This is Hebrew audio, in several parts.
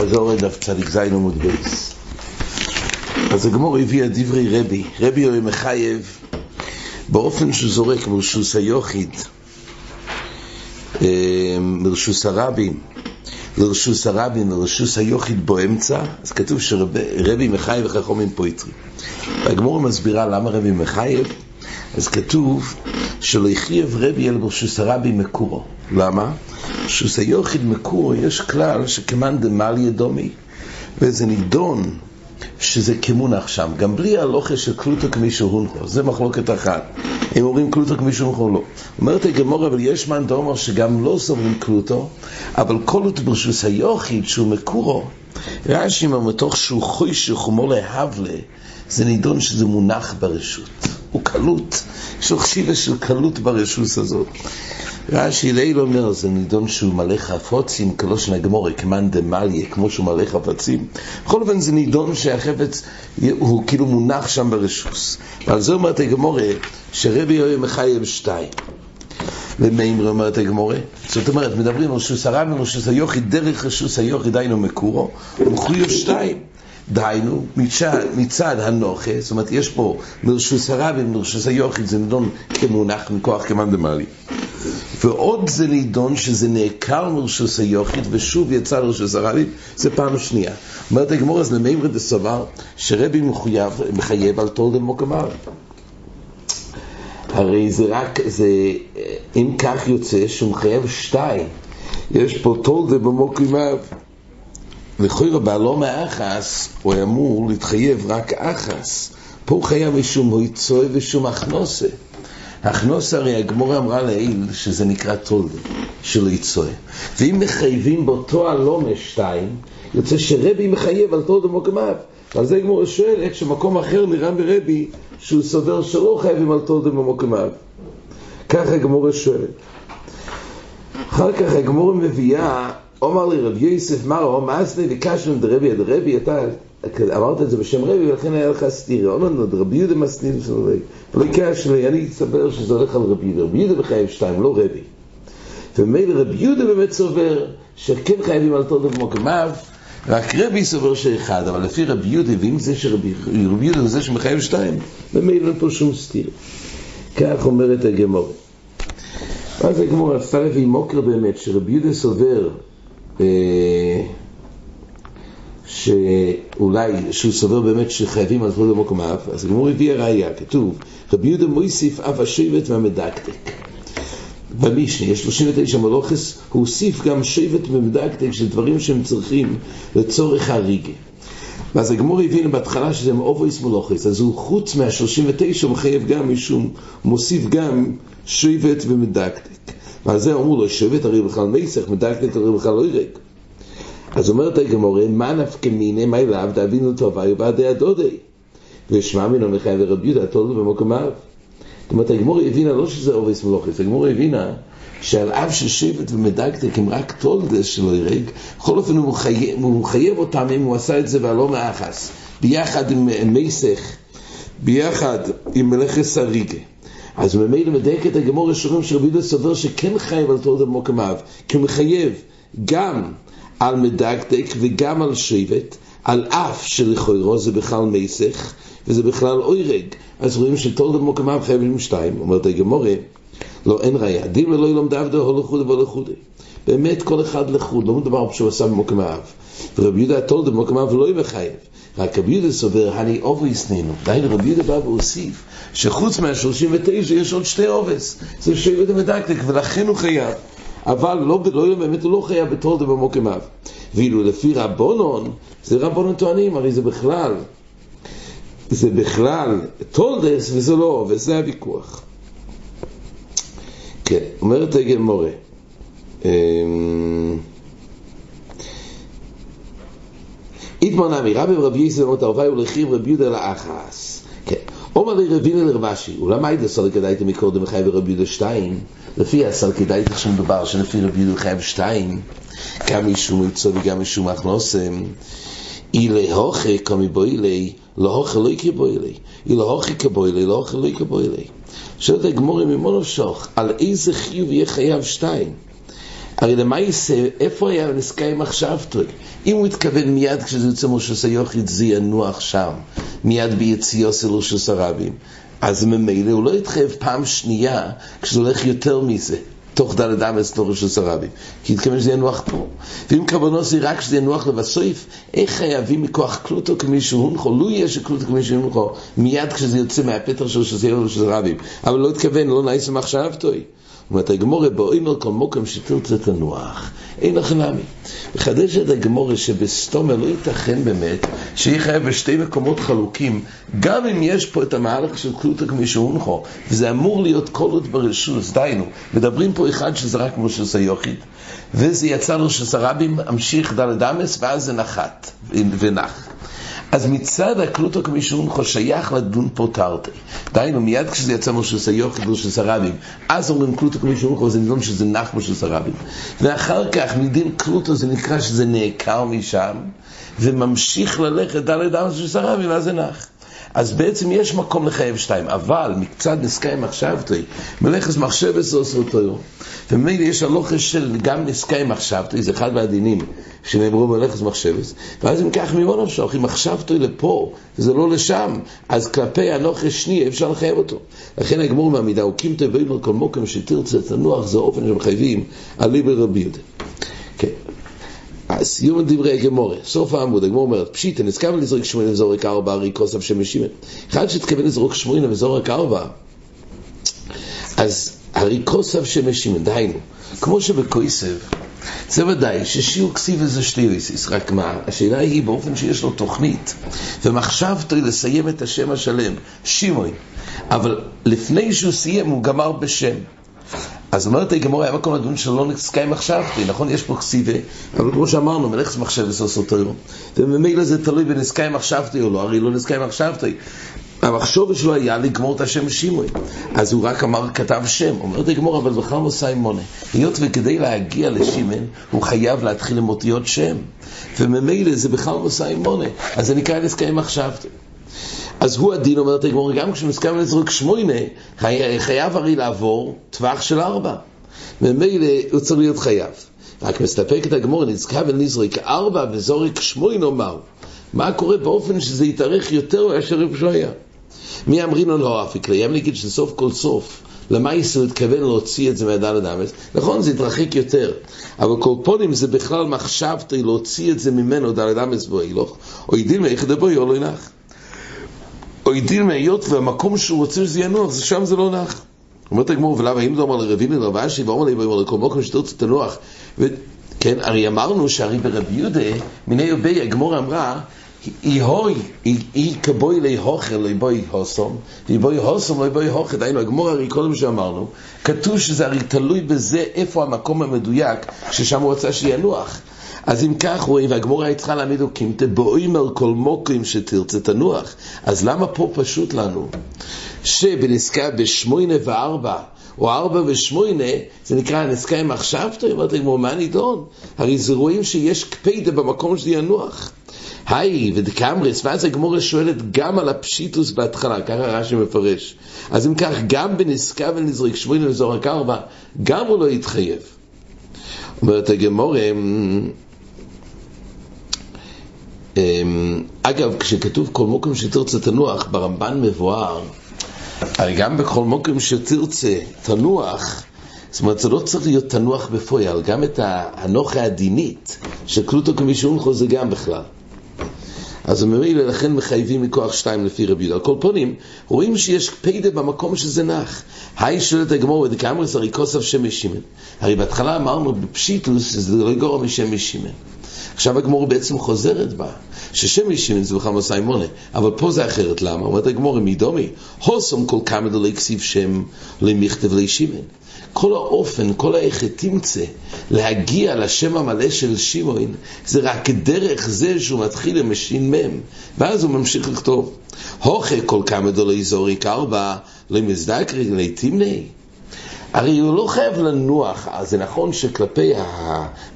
בזורי דף צדיק זין עמוד בייס. אז הגמור הביא את דברי רבי, רבי הוא מחייב באופן שהוא זורק מרשוס היוחיד, אה, מרשוס הרבים, לרשוס הרבים, לרשוס היוחיד באמצע, אז כתוב שרבי מחייב וחכומים פויטרי. והגמור מסבירה למה רבי מחייב, אז כתוב שלא יחייב רבי אל ברשוס הרבים מקורו. למה? ברשוס היוחיד מקורו יש כלל שכמאן דמל ידומי, וזה נידון שזה כמונח שם, גם בלי הלוכה של קלוטו כמי שהונחו, זה מחלוקת אחת. הם אומרים קלוטו כמי שהונחו לא. אומרת הגמור, אבל יש מאן דאמר שגם לא סוברים קלוטו, אבל עוד ברשוס היוחיד שהוא מקורו, רש"י אומר מתוך שהוא חוישך ומולה הבלה, זה נידון שזה מונח ברשות. הוא קלוט, יש לו חשיבה של קלוט ברשוס הזאת. רש"י ליל אומר, זה נידון שהוא מלא חפוצים, כלושן הגמורי, כמאן דמליה, כמו שהוא מלא חפצים. בכל אופן זה נידון שהחפץ הוא כאילו מונח שם ברשוס. ועל זה אומרת הגמורי, שרבי יהיה מחייב שתיים. ומימר אומרת הגמורה, זאת אומרת, מדברים על רשוס הרבי ורשוס היוכי, דרך רשוס היוכי, דיינו מקורו, ומחויב שתיים. דהיינו, מצד, מצד הנוכה, זאת אומרת, יש פה מרשוס הרבי ומרשוס היוכי, זה נדון כמונח מכוח כמאן דמליה. ועוד זה נידון שזה נעקר מרשוס היוחיד ושוב יצא לרשוס הרבי, זה פעם שנייה. אומרת הגמור אז למימר דסבר שרבי מחויב, מחייב על תולדה מוקמיו. הרי זה רק, זה, אם כך יוצא שהוא מחייב שתיים, יש פה תולדה במוקמיו. לכוי בעלו מאחס, הוא אמור להתחייב רק אחס. פה הוא חייב משום הויצוי ושום הכנוסה. הכנוס הרי הגמורה אמרה לעיל שזה נקרא תולדה של יצואה. ואם מחייבים באותו הלומה שתיים, יוצא שרבי מחייב על תולדה מוקמיו. ועל זה הגמורה שואלת שמקום אחר נראה ברבי שהוא סובר שלא חייבים על תולדה במוקמיו. ככה הגמורה שואלת. אחר כך הגמורה מביאה, אומר לי רבי יוסף מרו, מאסני וקשנו דרבי עד רבי, אתה אמרת את זה בשם רבי, ולכן היה לך סתירה. אומר לנו, רבי יהודה מסנין של רבי. אבל עיקר שלי, אני אסבר שזה הולך על רבי יהודה. רבי יהודה בחייב שתיים, לא רבי. ומילא רבי יהודה באמת סובר שכן חייבים על תולדה במוקמיו, רק רבי סובר שאחד, אבל לפי רבי יהודה, ואם זה שרבי יהודה זה שמחייב שתיים, במילא אין פה שום סתירה. כך אומרת הגמורה. אז הגמורה עשתה לפי מוקר באמת, שרבי יהודה סובר שאולי, שהוא סובר באמת שחייבים על תולדה במוקמיו, אז הגמור הביא הראייה, כתוב, רבי יהודה מויסיף אף השבט והמדקדק. במשנה, יש 39 מלוכס, הוא הוסיף גם שבט ומדקדק של דברים שהם צריכים לצורך הריגה. ואז הגמור הבין בהתחלה שזה מאובויס מלוכס, אז הוא חוץ מה-39 מחייב גם משום, מוסיף גם שבט ומדקדק. ועל זה אמרו לו, שבט הרי בכלל מסך, מדקדק הרי בכלל לא ירק. אז אומרת הגמורה, מה נפקא מיני, מה אליו, דאבינו טובה, ובעדי הדודי. ושמע מינו מחייב לרבי יהודה, תולדו במקומיו. זאת אומרת, הגמורה הבינה לא שזה אובייס מלוכס, הגמורה הבינה שעל אף ששבט ומדקדק הם רק תולדס שלא ירג, בכל אופן הוא מחייב, הוא מחייב אותם אם הוא עשה את זה והלא מאחס, ביחד עם מסך, ביחד עם מלאכס הריגה. אז ממילא מדייק את הגמור השורים שרבי יהודה סובר שכן חייב על תולדה במוקמיו, כי הוא מחייב גם על מדקדק וגם על שבט, על אף שלכאורה זה בכלל מסך, וזה בכלל אוירג. אז רואים שתולדה במוקמיו חייבים שתיים. אומרת הגמורה, לא, אין ראייה. דין ולא ילום דעבדו ולא לחודה. באמת כל אחד לחוד, לא מדבר שהוא עשה במוקמיו. ורבי יהודה תולדה במוקמיו לא יהיה מחייב. רק רבי יהודה סובר, הני אובויס נינו. די רבי יהודה בא והוסיף, שחוץ מה-39 יש עוד שתי אובס. זה שבט המדקדק, ולכן הוא חייב. אבל לא, לא, באמת הוא לא חייב בתולדה במוקמיו. ואילו לפי רבונון, זה רבונון טוענים, הרי זה בכלל, זה בכלל תולדס וזה לא, וזה הוויכוח. כן, אומרת הגמורה. איתמר נמי, רבי ורבי יסף אמרת הווי ולחיב רבי יהודה לאחס. כן. אומר לי רבינה לרבשי, אולי מה היית סולק כדאית מקודם חייב רבי יהודה שתיים? לפי הסל כדאית עכשיו מדובר שלפי רבי יהודה חייב שתיים, גם משום יצוא וגם משום הכנוסם. אילי הוכה כמי בוילי, לא הוכה לא כבוילי. אילי הוכה כבוילי, לא הוכה לא כבוילי. שואלת הגמורים ממון שוך, על איזה חיוב יהיה חייב שתיים? הרי למעשה, איפה היה נזכאי מחשבתו? אם הוא התכוון מיד כשזה יוצא משה יוכית, זה ינוח שם, מיד ביציאו של רשוס הרבים. אז ממילא הוא לא יתחייב פעם שנייה כשזה הולך יותר מזה. תוך דלת אמס תוך רשוס הרבים. כי התכוון שזה ינוח פה. ואם כוונו זה רק שזה ינוח לבסוף, איך חייבים מכוח קלוטו כמי שהונחו? לו יש קלוטו כמי שהונחו, מיד כשזה יוצא מהפתח של רשוס הרבים. אבל לא התכוון, לא נעיס מחשבתוי. אומרת הגמורה באוימר כל מוקם שתרצה תנוח, אין לך נמי. מחדשת הגמורה שבסתומר לא ייתכן באמת שיהיה חייב בשתי מקומות חלוקים, גם אם יש פה את המהלך של קלוטה כמי שהונחו, וזה אמור להיות כל עוד ברשוס, דיינו, מדברים פה אחד שזה רק כמו שזה יוחיד, וזה יצא לו שסרבים המשיך דלת אמס, ואז זה נחת ונח. אז מצד הקלוטו כמישהו שייך לדון פה תרתי. דהיינו, מיד כשזה יצא משה סיוך של סרבים, אז אומרים קלוטו כמישהו זה נדון שזה נח משה סרבים. ואחר כך מדין קלוטו זה נקרא שזה נעקר משם, וממשיך ללכת דלת דם של סרבים, ואז זה נח. אז בעצם יש מקום לחייב שתיים, אבל מקצת נזכאי מחשבתי, מלאכס מחשבת זה עושה אותו. ומילא יש הלוכה של גם נזכאי מחשבתי, זה אחד מהדינים שנאמרו מלאכס מחשבת, ואז אם כך ממון אפשר, אם מחשבתי לפה, וזה לא לשם, אז כלפי הלוכה שני אפשר לחייב אותו. לכן הגמור מהמידה, הוא קימתו ואימר כל מוקם שתרצה תנוח, זה האופן שמחייבים על ליבר רבי יהודה. סיום דברי הגמורה, סוף העמוד, הגמור אומרת, פשיטה, נזכר לזרוק שמונה וזורק ארבע, הרי כוסף שמשימן. אחד שהתכוון לזרוק שמונה וזורק ארבע, אז הרי כוסף שמשימן, דהיינו, כמו שבכויסב, זה ודאי ששיעור כסיב זה שתי יויסיס, רק מה, השאלה היא באופן שיש לו תוכנית, ומחשבתו לסיים את השם השלם, שימוי, אבל לפני שהוא סיים הוא גמר בשם. אז אומרת הגמורה, היה מקום לדון שלא נזכאי מחשבתי, נכון? יש פה כסיבה, אבל כמו שאמרנו, מלאכס מחשב וסוסוטרו, וממילא זה תלוי בנזכאי מחשבתי או לא, הרי לא נזכאי מחשבתי. המחשוב שלו היה לגמור את השם שימוי. אז הוא רק אמר, כתב שם. אומרת הגמור, אבל בכלל מוסי מונה. היות וכדי להגיע לשימן, הוא חייב להתחיל עם אותיות שם. וממילא זה בכלל מוסי מונה. אז זה נקרא נזכאי מחשבתי. אז הוא הדין, אומרת הגמור, גם כשמסכם לזרוק שמונה, חייב הרי לעבור טווח של ארבע. וממילא הוא צריך להיות חייב. רק מסתפק את הגמור, נזכה ונזרק ארבע וזורק שמונה נאמר. מה קורה באופן שזה יתארך יותר מאשר איפה שהוא היה? מי אמרים לנו לא אפיק? להם להגיד שסוף כל סוף, למה הוא התכוון להוציא את זה מהדל אדמס? נכון, זה יתרחק יותר, אבל כל פונים זה בכלל מחשבתי להוציא את זה ממנו דל אדמס בו אילוך, או ידיל מאיך דבוי או לא ינח. או ידיל מהיות והמקום שהוא רוצה שזה ינוח, זה שם זה לא נח. אומרת הגמור, ולאו האם זה אומר לרביני לרב אשי, ואומר לי, ואומר לכל מקום שתרצה תנוח. כן, הרי אמרנו שהרי ברבי יהודה, מיני יובי, הגמור אמרה, אי הוי, אי כבוי לי הוכר, לא בוי הוסום, ובוי הוסום, לא בוי הוכר, דהיינו, הגמור הרי קודם שאמרנו, כתוב שזה הרי תלוי בזה איפה המקום המדויק ששם הוא רצה שינוח. אז אם כך רואים, והגמורה היא צריכה להעמיד הוקים, תבואים על כל מוקים שתרצה תנוח. אז למה פה פשוט לנו? שבנזכה בשמונה וארבע, או ארבע ושמונה, זה נקרא נזכה עם מחשבתו, אמרתי לגמור, מה נידון? הרי זה רואים שיש קפידה במקום שזה ינוח. היי, ודקמרס, ואז הגמורה שואלת גם על הפשיטוס בהתחלה, ככה רש"י מפרש. אז אם כך, גם בנזקה ונזריק שמונה וזורק ארבע, גם הוא לא יתחייב. אומרת הגמורה, אמ, אגב, כשכתוב כל מוקם שתרצה תנוח, ברמב"ן מבואר, הרי גם בכל מוקם שתרצה תנוח, זאת אומרת, זה לא צריך להיות תנוח בפויל, גם את הנוחה הדינית של קלוטו כמישהו זה גם בכלל. אז ממילא לכן מחייבים מכוח שתיים לפי רבי יהודה. על כל פונים, רואים שיש פיידה במקום שזה נח. היי שואלת הגמור, ודקאמרס הרי כוסף שם משימן. הרי בהתחלה אמרנו בפשיטוס שזה לא יגורם משם משימן. עכשיו הגמור בעצם חוזרת בה, ששם ישימן זה בכלל מסי מונה, אבל פה זה אחרת, למה? אומרת הגמור, מי דומי? הוסום כל כמה דולי כסיב שם למכתב לישימן. כל האופן, כל האיך תמצא להגיע לשם המלא של שמעון, זה רק דרך זה שהוא מתחיל עם מם, ואז הוא ממשיך לכתוב. הוכה כל כמה דולי זוריק ארבע, למזדקרי לתמני. הרי הוא לא חייב לנוח, אז זה נכון שכלפי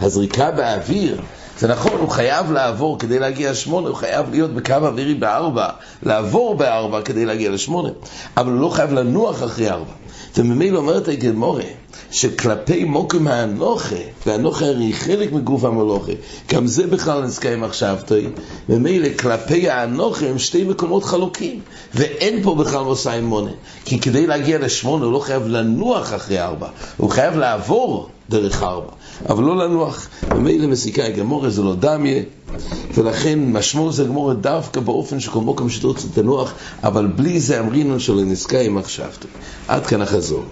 הזריקה באוויר, זה נכון, הוא חייב לעבור כדי להגיע לשמונה, הוא חייב להיות בקו אווירי בארבע, לעבור בארבע כדי להגיע לשמונה, אבל הוא לא חייב לנוח אחרי ארבע. וממילא אומרת הגמורה, שכלפי מוקם האנוכה, והאנוכה הרי חלק מגוף המלוכה, גם זה בכלל נזכאים עכשיו, ומילא כלפי האנוכה הם שתי מקומות חלוקים, ואין פה בכלל מוסאי מונה, כי כדי להגיע לשמונה הוא לא חייב לנוח אחרי ארבע, הוא חייב לעבור דרך ארבע, אבל לא לנוח, ומילא מסיקה גמורה זה לא דמיה, ולכן משמור זה גמורה דווקא באופן שכל מוקם שתרצו תנוח, אבל בלי זה אמרינון של הנזכאים עכשיו. עד כאן החזור.